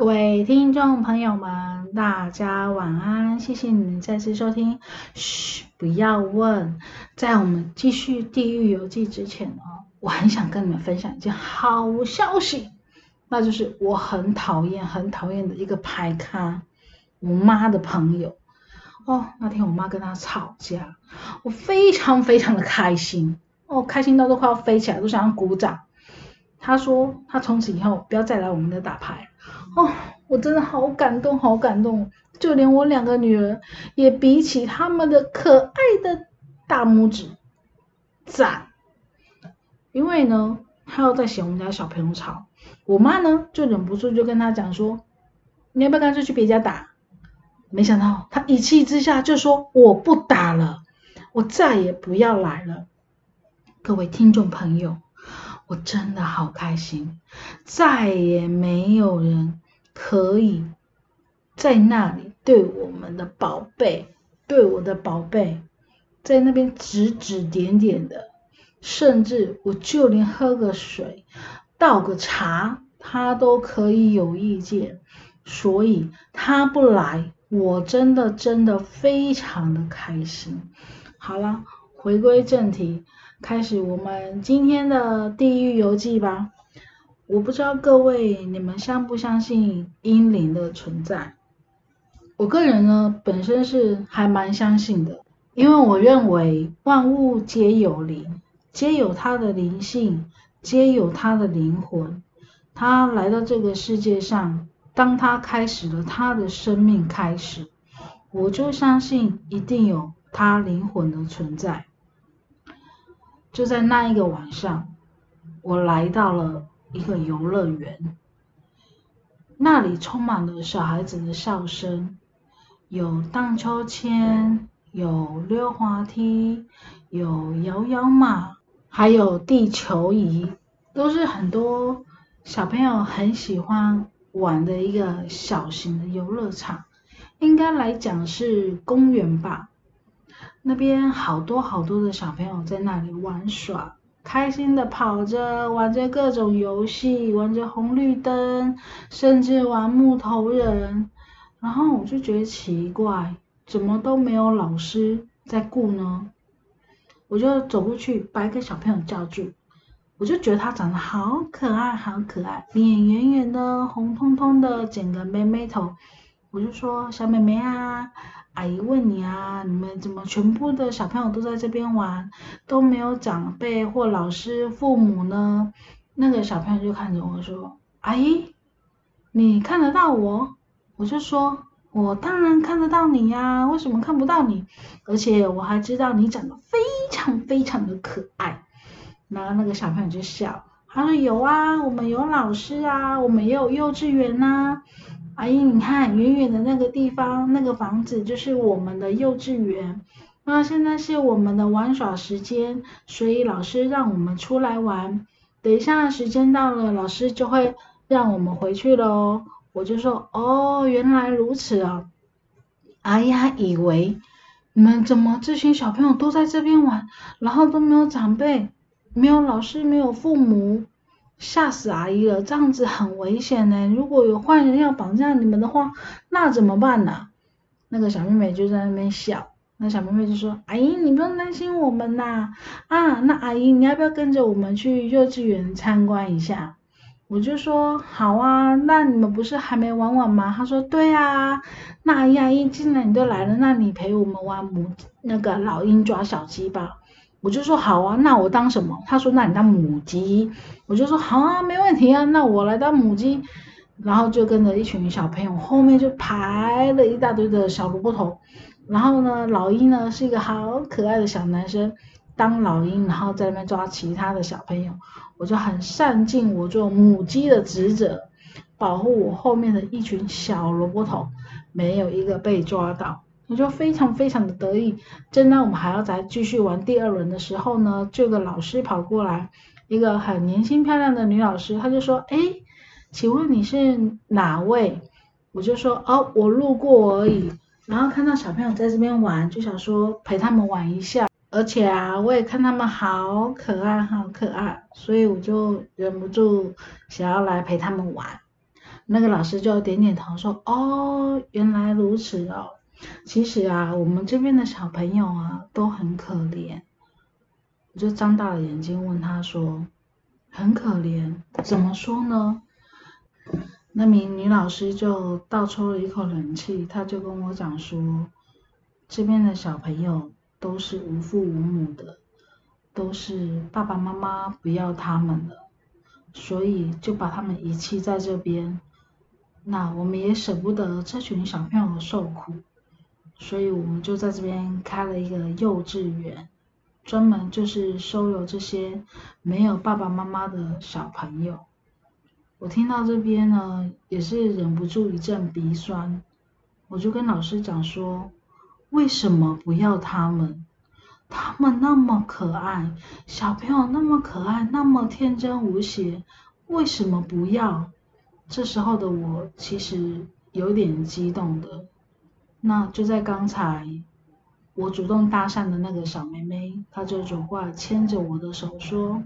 各位听众朋友们，大家晚安，谢谢你们再次收听。嘘，不要问。在我们继续《地狱游记》之前哦，我很想跟你们分享一件好消息，那就是我很讨厌、很讨厌的一个牌咖，我妈的朋友。哦，那天我妈跟他吵架，我非常非常的开心，哦，开心到都快要飞起来，都想要鼓掌。他说他从此以后不要再来我们的打牌。哦，我真的好感动，好感动！就连我两个女儿也比起他们的可爱的大拇指赞。因为呢，他要在嫌我们家小朋友吵，我妈呢就忍不住就跟他讲说：“你要不要干脆去别家打？”没想到他一气之下就说：“我不打了，我再也不要来了。”各位听众朋友。我真的好开心，再也没有人可以在那里对我们的宝贝，对我的宝贝，在那边指指点点的，甚至我就连喝个水、倒个茶，他都可以有意见，所以他不来，我真的真的非常的开心。好了，回归正题。开始我们今天的地狱游记吧。我不知道各位你们相不相信阴灵的存在？我个人呢，本身是还蛮相信的，因为我认为万物皆有灵，皆有它的灵性，皆有它的灵魂。他来到这个世界上，当他开始了他的生命开始，我就相信一定有他灵魂的存在。就在那一个晚上，我来到了一个游乐园，那里充满了小孩子的笑声，有荡秋千，有溜滑梯，有摇摇马，还有地球仪，都是很多小朋友很喜欢玩的一个小型的游乐场，应该来讲是公园吧。那边好多好多的小朋友在那里玩耍，开心的跑着，玩着各种游戏，玩着红绿灯，甚至玩木头人。然后我就觉得奇怪，怎么都没有老师在顾呢？我就走过去把一个小朋友叫住，我就觉得他长得好可爱，好可爱，脸圆圆的，红彤彤的，剪个妹妹头。我就说小妹妹啊。阿姨问你啊，你们怎么全部的小朋友都在这边玩，都没有长辈或老师、父母呢？那个小朋友就看着我说：“阿姨，你看得到我？”我就说：“我当然看得到你呀，为什么看不到你？而且我还知道你长得非常非常的可爱。”然后那个小朋友就笑，他说：“有啊，我们有老师啊，我们也有幼稚园呐。”阿姨，你看远远的那个地方，那个房子就是我们的幼稚园。那现在是我们的玩耍时间，所以老师让我们出来玩。等一下时间到了，老师就会让我们回去了哦。我就说，哦，原来如此啊。阿姨还以为你们怎么这群小朋友都在这边玩，然后都没有长辈，没有老师，没有父母。吓死阿姨了，这样子很危险呢。如果有坏人要绑架你们的话，那怎么办呢？那个小妹妹就在那边笑，那小妹妹就说：“阿姨，你不用担心我们呐，啊，那阿姨你要不要跟着我们去幼稚园参观一下？”我就说：“好啊，那你们不是还没玩完吗？”她说：“对啊，那阿姨阿姨既然你都来了，那你陪我们玩母那个老鹰抓小鸡吧。”我就说好啊，那我当什么？他说那你当母鸡。我就说好啊，没问题啊，那我来当母鸡。然后就跟着一群小朋友，后面就排了一大堆的小萝卜头。然后呢，老鹰呢是一个好可爱的小男生，当老鹰，然后在那边抓其他的小朋友。我就很善尽我做母鸡的职责，保护我后面的一群小萝卜头，没有一个被抓到。我就非常非常的得意。正当我们还要再继续玩第二轮的时候呢，这个老师跑过来，一个很年轻漂亮的女老师，她就说：“哎，请问你是哪位？”我就说：“哦，我路过而已。”然后看到小朋友在这边玩，就想说陪他们玩一下。而且啊，我也看他们好可爱，好可爱，所以我就忍不住想要来陪他们玩。那个老师就点点头说：“哦，原来如此哦。其实啊，我们这边的小朋友啊都很可怜。”我就张大了眼睛问他说：“很可怜，怎么说呢？”那名女老师就倒抽了一口冷气，她就跟我讲说：“这边的小朋友都是无父无母的，都是爸爸妈妈不要他们了，所以就把他们遗弃在这边。那我们也舍不得这群小朋友受苦，所以我们就在这边开了一个幼稚园，专门就是收留这些没有爸爸妈妈的小朋友。”我听到这边呢，也是忍不住一阵鼻酸。我就跟老师讲说，为什么不要他们？他们那么可爱，小朋友那么可爱，那么天真无邪，为什么不要？这时候的我其实有点激动的。那就在刚才，我主动搭讪的那个小妹妹，她就走过来牵着我的手说：“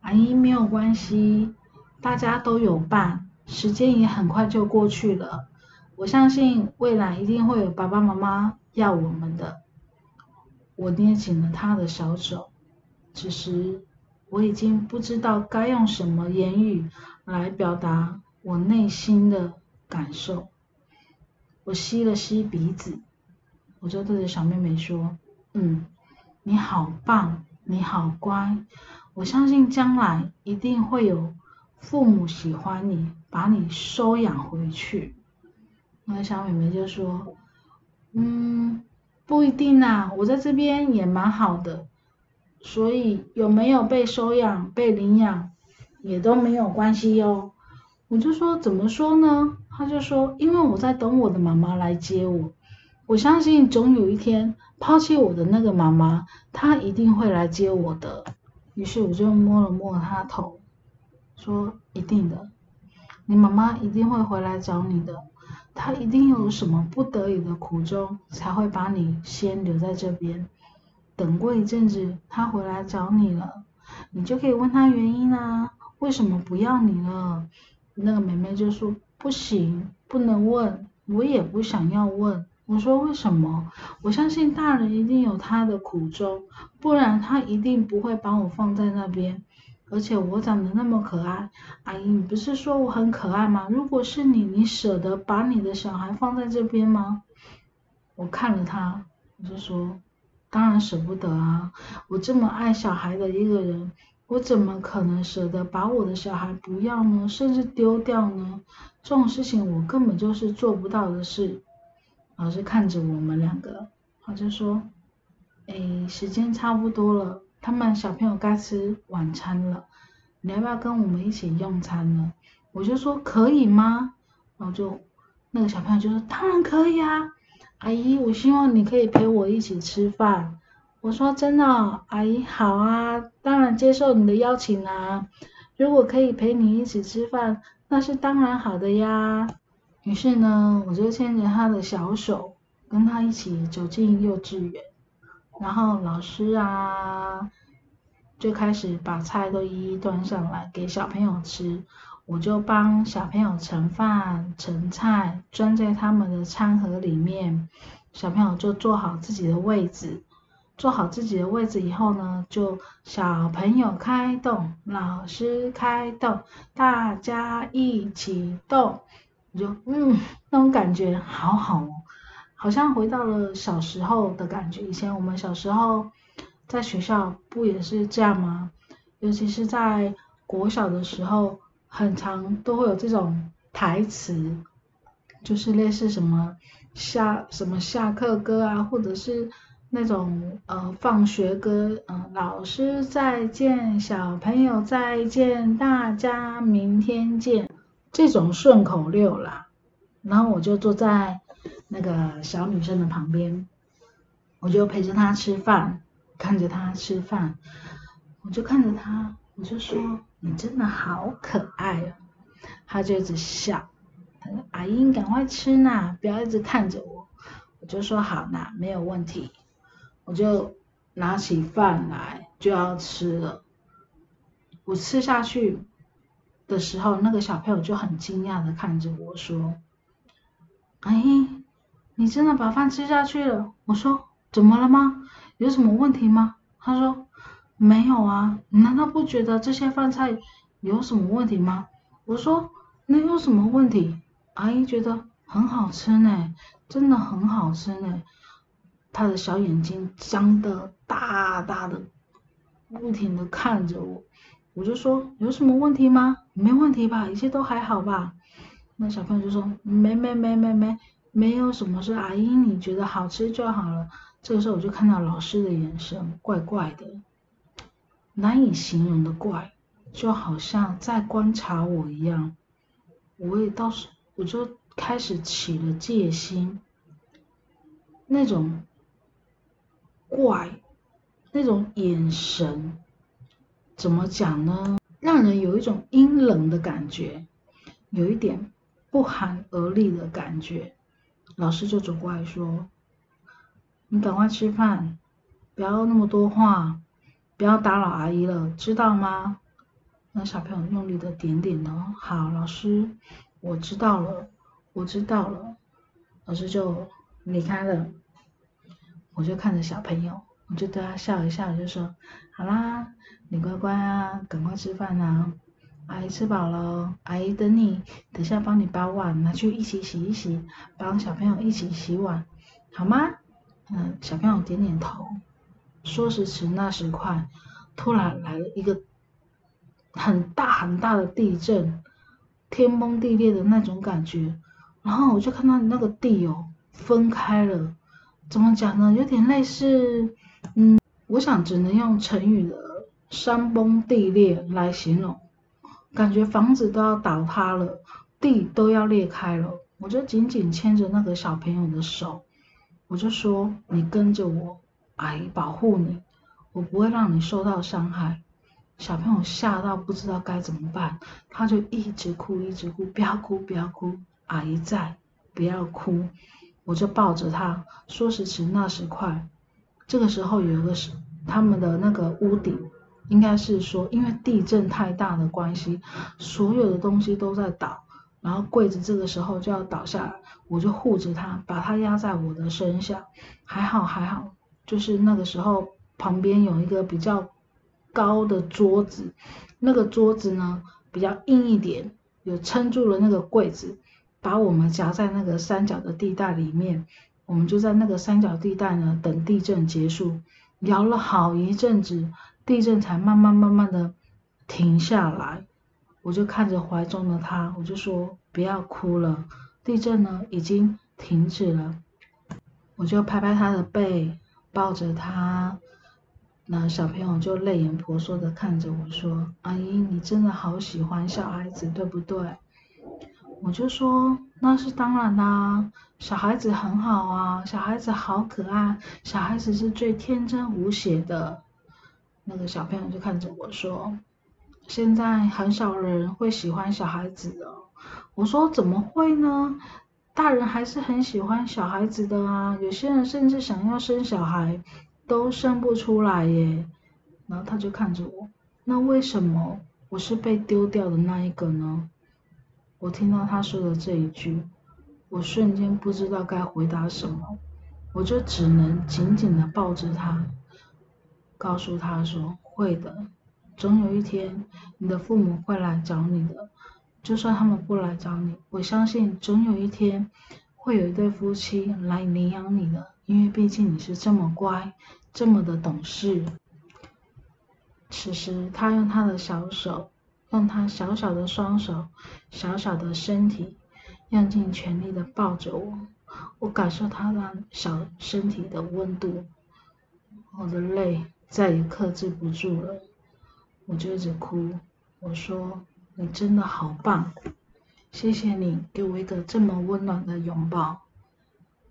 阿姨没有关系。”大家都有伴，时间也很快就过去了。我相信未来一定会有爸爸妈妈要我们的。我捏紧了他的小手，此时我已经不知道该用什么言语来表达我内心的感受。我吸了吸鼻子，我就对着小妹妹说：“嗯，你好棒，你好乖，我相信将来一定会有。”父母喜欢你，把你收养回去。那小妹妹就说：“嗯，不一定啊，我在这边也蛮好的，所以有没有被收养、被领养也都没有关系哟。”我就说：“怎么说呢？”他就说：“因为我在等我的妈妈来接我，我相信总有一天抛弃我的那个妈妈，她一定会来接我的。”于是我就摸了摸她头。说一定的，你妈妈一定会回来找你的，她一定有什么不得已的苦衷，才会把你先留在这边。等过一阵子，她回来找你了，你就可以问她原因啦，为什么不要你了？那个妹妹就说不行，不能问，我也不想要问。我说为什么？我相信大人一定有他的苦衷，不然他一定不会把我放在那边。而且我长得那么可爱，阿姨，你不是说我很可爱吗？如果是你，你舍得把你的小孩放在这边吗？我看了他，我就说，当然舍不得啊！我这么爱小孩的一个人，我怎么可能舍得把我的小孩不要呢？甚至丢掉呢？这种事情我根本就是做不到的事。老师看着我们两个，他就说，哎，时间差不多了。他们小朋友该吃晚餐了，你要不要跟我们一起用餐呢？我就说可以吗？然后就那个小朋友就说当然可以啊，阿姨，我希望你可以陪我一起吃饭。我说真的，阿姨好啊，当然接受你的邀请啊。如果可以陪你一起吃饭，那是当然好的呀。于是呢，我就牵着他的小手，跟他一起走进幼稚园。然后老师啊，就开始把菜都一一端上来给小朋友吃，我就帮小朋友盛饭、盛菜，装在他们的餐盒里面。小朋友就坐好自己的位置，坐好自己的位置以后呢，就小朋友开动，老师开动，大家一起动，就嗯，那种感觉好好哦。好像回到了小时候的感觉。以前我们小时候在学校不也是这样吗？尤其是在国小的时候，很常都会有这种台词，就是类似什么下什么下课歌啊，或者是那种呃放学歌，嗯，老师再见，小朋友再见，大家明天见，这种顺口溜啦。然后我就坐在。那个小女生的旁边，我就陪着她吃饭，看着她吃饭，我就看着她，我就说：“你真的好可爱哦。”她就一直笑，她说：“阿英，赶快吃呐，不要一直看着我。”我就说：“好呐，没有问题。”我就拿起饭来就要吃了，我吃下去，的时候，那个小朋友就很惊讶的看着我说：“阿姨，你真的把饭吃下去了？”我说：“怎么了吗？有什么问题吗？”他说：“没有啊，你难道不觉得这些饭菜有什么问题吗？”我说：“那有什么问题？”阿姨觉得很好吃呢，真的很好吃呢。他的小眼睛张得大大的，不停的看着我。我就说有什么问题吗？没问题吧，一切都还好吧。那小朋友就说没没没没没，没有什么事。阿姨你觉得好吃就好了。这个时候我就看到老师的眼神怪怪的，难以形容的怪，就好像在观察我一样。我也倒是，我就开始起了戒心，那种怪，那种眼神。怎么讲呢？让人有一种阴冷的感觉，有一点不寒而栗的感觉。老师就走过来说：“你赶快吃饭，不要那么多话，不要打扰阿姨了，知道吗？”那小朋友用力的点点头：“好，老师，我知道了，我知道了。”老师就离开了，我就看着小朋友。我就对他笑一笑，我就说：“好啦，你乖乖啊，赶快吃饭啊，阿姨吃饱了，阿姨等你，等下帮你把碗拿去一起洗一洗，帮小朋友一起洗碗，好吗？”嗯，小朋友点点头。说时迟，那时快，突然来了一个很大很大的地震，天崩地裂的那种感觉。然后我就看到那个地哦分开了，怎么讲呢？有点类似。嗯，我想只能用成语的山崩地裂来形容，感觉房子都要倒塌了，地都要裂开了。我就紧紧牵着那个小朋友的手，我就说：“你跟着我，阿姨保护你，我不会让你受到伤害。”小朋友吓到不知道该怎么办，他就一直哭，一直哭，不要哭，不要哭，阿姨在，不要哭。我就抱着他，说时迟，那时快。这个时候有一个是他们的那个屋顶，应该是说因为地震太大的关系，所有的东西都在倒，然后柜子这个时候就要倒下来，我就护着他，把他压在我的身下，还好还好，就是那个时候旁边有一个比较高的桌子，那个桌子呢比较硬一点，有撑住了那个柜子，把我们夹在那个三角的地带里面。我们就在那个三角地带呢，等地震结束，摇了好一阵子，地震才慢慢慢慢的停下来。我就看着怀中的他，我就说不要哭了，地震呢已经停止了。我就拍拍他的背，抱着他，那小朋友就泪眼婆娑的看着我说：“阿姨，你真的好喜欢小孩子，对不对？”我就说那是当然啦，小孩子很好啊，小孩子好可爱，小孩子是最天真无邪的。那个小朋友就看着我说，现在很少人会喜欢小孩子哦。我说怎么会呢？大人还是很喜欢小孩子的啊，有些人甚至想要生小孩都生不出来耶。然后他就看着我，那为什么我是被丢掉的那一个呢？我听到他说的这一句，我瞬间不知道该回答什么，我就只能紧紧的抱着他，告诉他说：“会的，总有一天你的父母会来找你的，就算他们不来找你，我相信总有一天会有一对夫妻来领养你的，因为毕竟你是这么乖，这么的懂事。”此时，他用他的小手。用他小小的双手、小小的身体，用尽全力的抱着我，我感受他那小身体的温度，我的泪再也克制不住了，我就一直哭。我说：“你真的好棒，谢谢你给我一个这么温暖的拥抱。”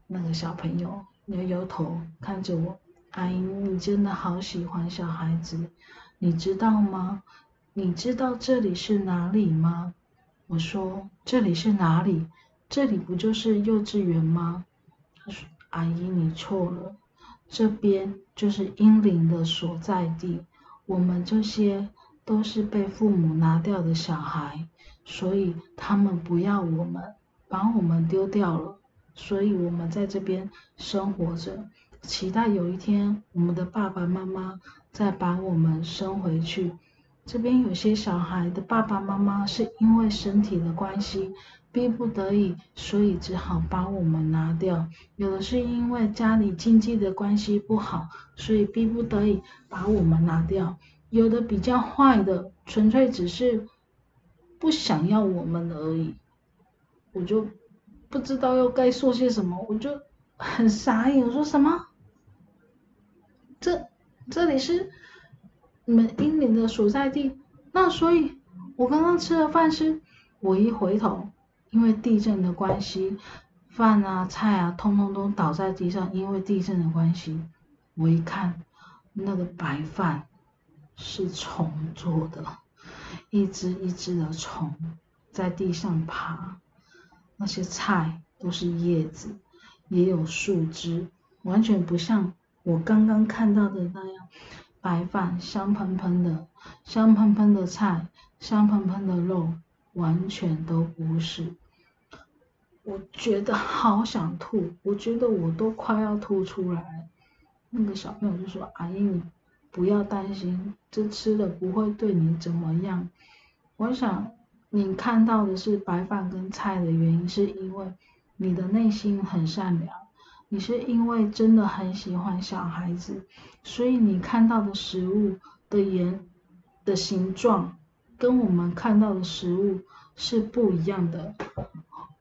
那个小朋友摇摇头看着我：“阿姨，你真的好喜欢小孩子，你知道吗？”你知道这里是哪里吗？我说这里是哪里？这里不就是幼稚园吗？他说：“阿姨，你错了，这边就是英灵的所在地。我们这些都是被父母拿掉的小孩，所以他们不要我们，把我们丢掉了，所以我们在这边生活着，期待有一天我们的爸爸妈妈再把我们生回去。这边有些小孩的爸爸妈妈是因为身体的关系，逼不得已，所以只好把我们拿掉；有的是因为家里经济的关系不好，所以逼不得已把我们拿掉；有的比较坏的，纯粹只是不想要我们而已。我就不知道又该说些什么，我就很傻眼，我说什么？这这里是？你们英灵的所在地，那所以，我刚刚吃的饭是，我一回头，因为地震的关系，饭啊菜啊，通通都倒在地上，因为地震的关系，我一看，那个白饭是虫做的，一只一只的虫在地上爬，那些菜都是叶子，也有树枝，完全不像我刚刚看到的那样。白饭香喷喷的，香喷喷的菜，香喷喷的肉，完全都不是。我觉得好想吐，我觉得我都快要吐出来。那个小朋友就说：“阿姨，你不要担心，这吃了不会对你怎么样。”我想你看到的是白饭跟菜的原因，是因为你的内心很善良。你是因为真的很喜欢小孩子，所以你看到的食物的颜的形状跟我们看到的食物是不一样的。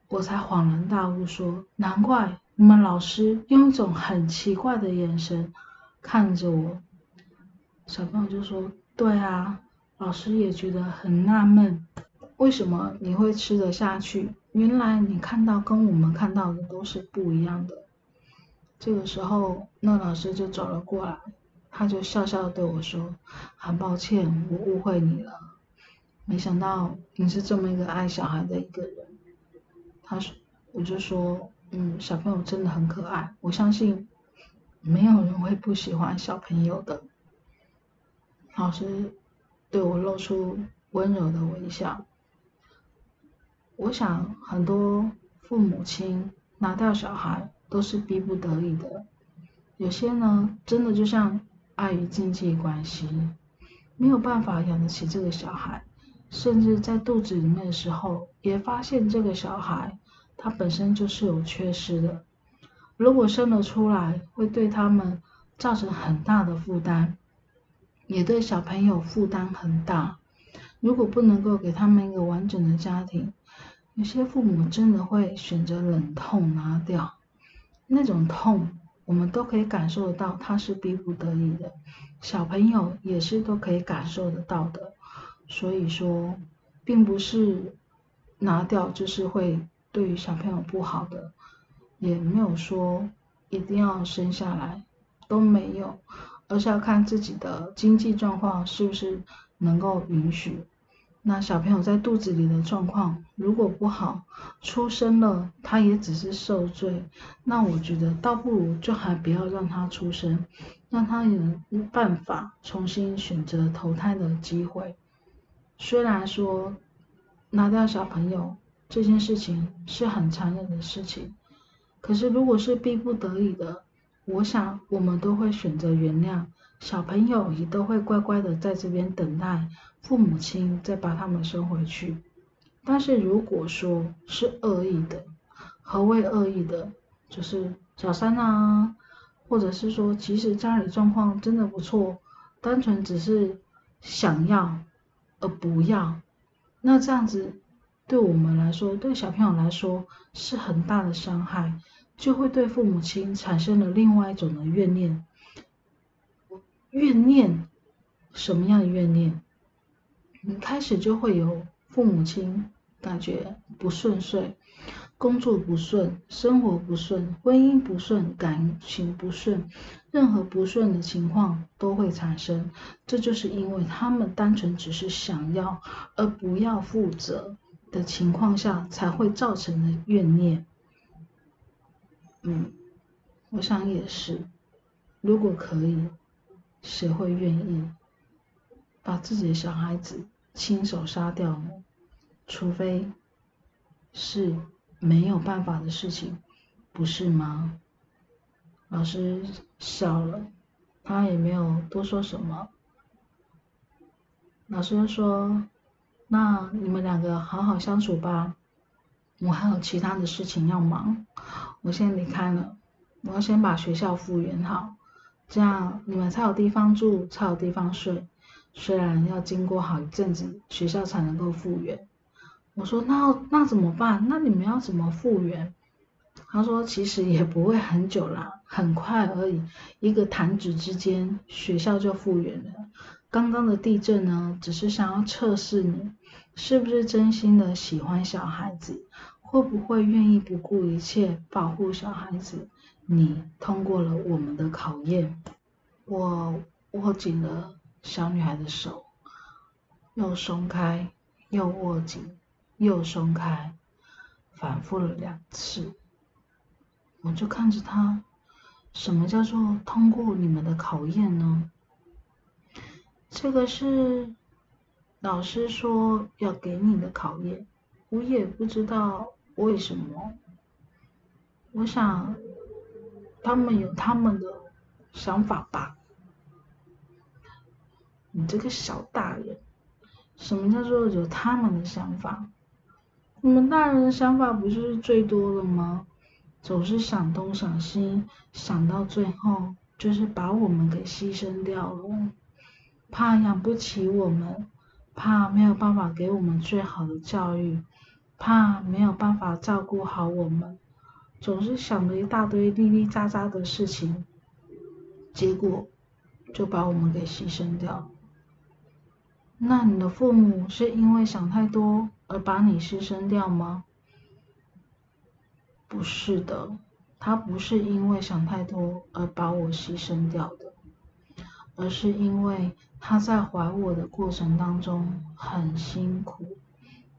我才恍然大悟，说难怪你们老师用一种很奇怪的眼神看着我。小朋友就说：“对啊，老师也觉得很纳闷，为什么你会吃得下去？原来你看到跟我们看到的都是不一样的。”这个时候，那老师就走了过来，他就笑笑对我说：“很抱歉，我误会你了。没想到你是这么一个爱小孩的一个人。”他说：“我就说，嗯，小朋友真的很可爱，我相信没有人会不喜欢小朋友的。”老师对我露出温柔的微笑。我想，很多父母亲拿掉小孩。都是逼不得已的，有些呢，真的就像碍于经济关系，没有办法养得起这个小孩，甚至在肚子里面的时候，也发现这个小孩他本身就是有缺失的，如果生了出来，会对他们造成很大的负担，也对小朋友负担很大。如果不能够给他们一个完整的家庭，有些父母真的会选择忍痛拿掉。那种痛，我们都可以感受得到，他是逼不得已的，小朋友也是都可以感受得到的。所以说，并不是拿掉就是会对于小朋友不好的，也没有说一定要生下来，都没有，而是要看自己的经济状况是不是能够允许。那小朋友在肚子里的状况如果不好，出生了他也只是受罪。那我觉得倒不如就还不要让他出生，让他有办法重新选择投胎的机会。虽然说拿掉小朋友这件事情是很残忍的事情，可是如果是逼不得已的，我想我们都会选择原谅。小朋友也都会乖乖的在这边等待父母亲再把他们收回去。但是如果说是恶意的，何谓恶意的？就是小三啊，或者是说其实家里状况真的不错，单纯只是想要而不要，那这样子对我们来说，对小朋友来说是很大的伤害，就会对父母亲产生了另外一种的怨念。怨念，什么样的怨念？你开始就会有父母亲感觉不顺遂，工作不顺，生活不顺，婚姻不顺，感情不顺，任何不顺的情况都会产生。这就是因为他们单纯只是想要而不要负责的情况下才会造成的怨念。嗯，我想也是，如果可以。谁会愿意？把自己的小孩子亲手杀掉呢？除非是没有办法的事情，不是吗？老师笑了，他也没有多说什么。老师说：“那你们两个好好相处吧，我还有其他的事情要忙，我先离开了。我要先把学校复原好，这样你们才有地方住，才有地方睡。虽然要经过好一阵子，学校才能够复原。”我说：“那那怎么办？那你们要怎么复原？”他说：“其实也不会很久啦，很快而已，一个弹指之间，学校就复原了。刚刚的地震呢，只是想要测试你是不是真心的喜欢小孩子，会不会愿意不顾一切保护小孩子。你通过了我们的考验。”我握紧了小女孩的手，又松开，又握紧，又松开，反复了两次。我就看着他，什么叫做通过你们的考验呢？这个是老师说要给你的考验，我也不知道为什么。我想他们有他们的想法吧。你这个小大人，什么叫做有他们的想法？你们大人的想法不是最多的吗？总是想东想西，想到最后就是把我们给牺牲掉了。怕养不起我们，怕没有办法给我们最好的教育，怕没有办法照顾好我们，总是想了一大堆叽叽喳喳的事情，结果就把我们给牺牲掉。那你的父母是因为想太多而把你牺牲掉吗？不是的，他不是因为想太多而把我牺牲掉的，而是因为他在怀我的过程当中很辛苦，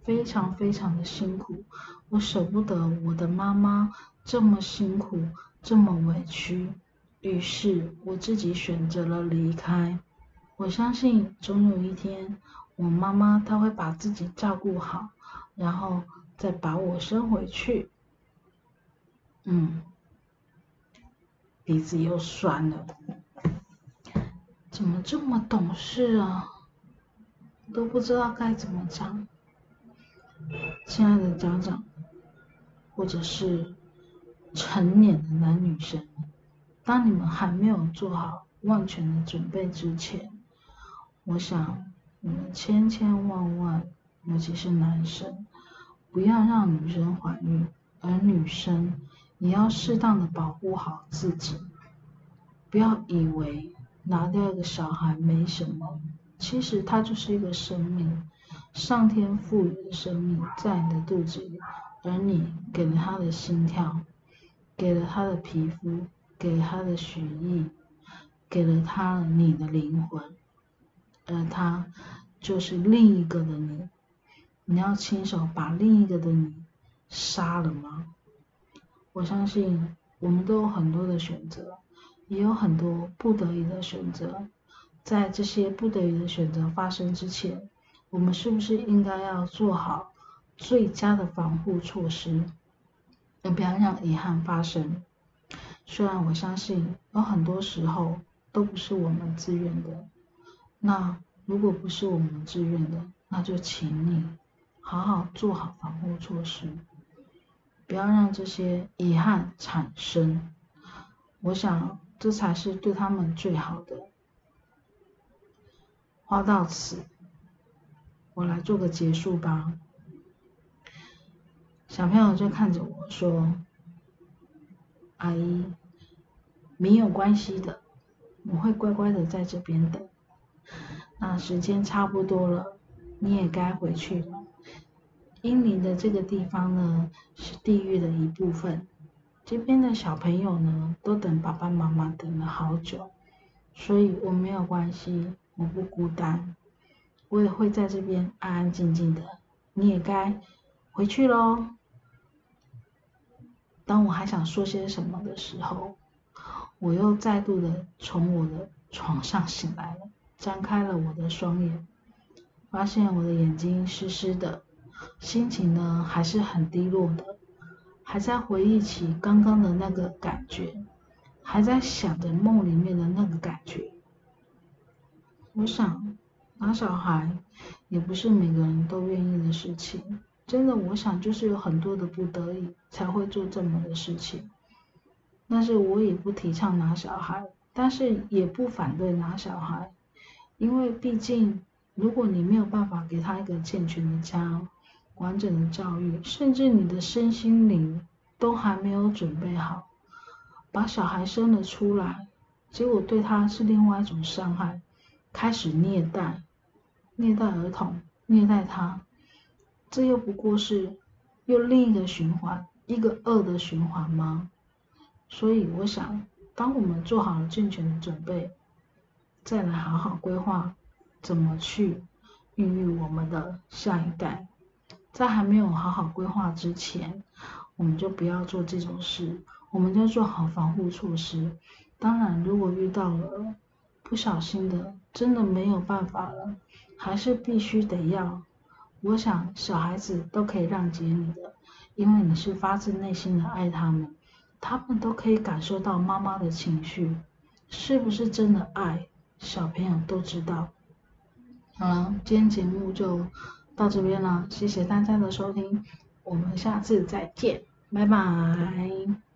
非常非常的辛苦，我舍不得我的妈妈这么辛苦，这么委屈，于是我自己选择了离开。我相信总有一天，我妈妈她会把自己照顾好，然后再把我生回去。嗯，鼻子又酸了，怎么这么懂事啊？都不知道该怎么讲。亲爱的家长，或者是成年的男女生，当你们还没有做好万全的准备之前，我想你们千千万万，尤其是男生，不要让女生怀孕，而女生。你要适当的保护好自己，不要以为拿掉一个小孩没什么，其实他就是一个生命，上天赋予的生命在你的肚子里，而你给了他的心跳，给了他的皮肤，给了他的血液，给了他你的灵魂，而他就是另一个的你，你要亲手把另一个的你杀了吗？我相信我们都有很多的选择，也有很多不得已的选择。在这些不得已的选择发生之前，我们是不是应该要做好最佳的防护措施，也不要让遗憾发生？虽然我相信有很多时候都不是我们自愿的，那如果不是我们自愿的，那就请你好好做好防护措施。不要让这些遗憾产生，我想这才是对他们最好的。话到此，我来做个结束吧。小朋友就看着我说：“阿姨，没有关系的，我会乖乖的在这边等。那时间差不多了，你也该回去了。”阴灵的这个地方呢，是地狱的一部分。这边的小朋友呢，都等爸爸妈妈等了好久，所以我没有关系，我不孤单，我也会在这边安安静静的。你也该回去喽。当我还想说些什么的时候，我又再度的从我的床上醒来了。张开了我的双眼，发现我的眼睛湿湿的，心情呢还是很低落的，还在回忆起刚刚的那个感觉，还在想着梦里面的那个感觉。我想打小孩也不是每个人都愿意的事情，真的，我想就是有很多的不得已才会做这么的事情。但是我也不提倡拿小孩，但是也不反对拿小孩。因为毕竟，如果你没有办法给他一个健全的家、完整的教育，甚至你的身心灵都还没有准备好，把小孩生了出来，结果对他是另外一种伤害，开始虐待、虐待儿童、虐待他，这又不过是又另一个循环，一个恶的循环吗？所以我想，当我们做好了健全的准备。再来好好规划怎么去孕育我们的下一代，在还没有好好规划之前，我们就不要做这种事，我们就做好防护措施。当然，如果遇到了不小心的，真的没有办法了，还是必须得要。我想小孩子都可以谅解你的，因为你是发自内心的爱他们，他们都可以感受到妈妈的情绪，是不是真的爱？小朋友都知道。好了，今天节目就到这边了，谢谢大家的收听，我们下次再见，拜拜。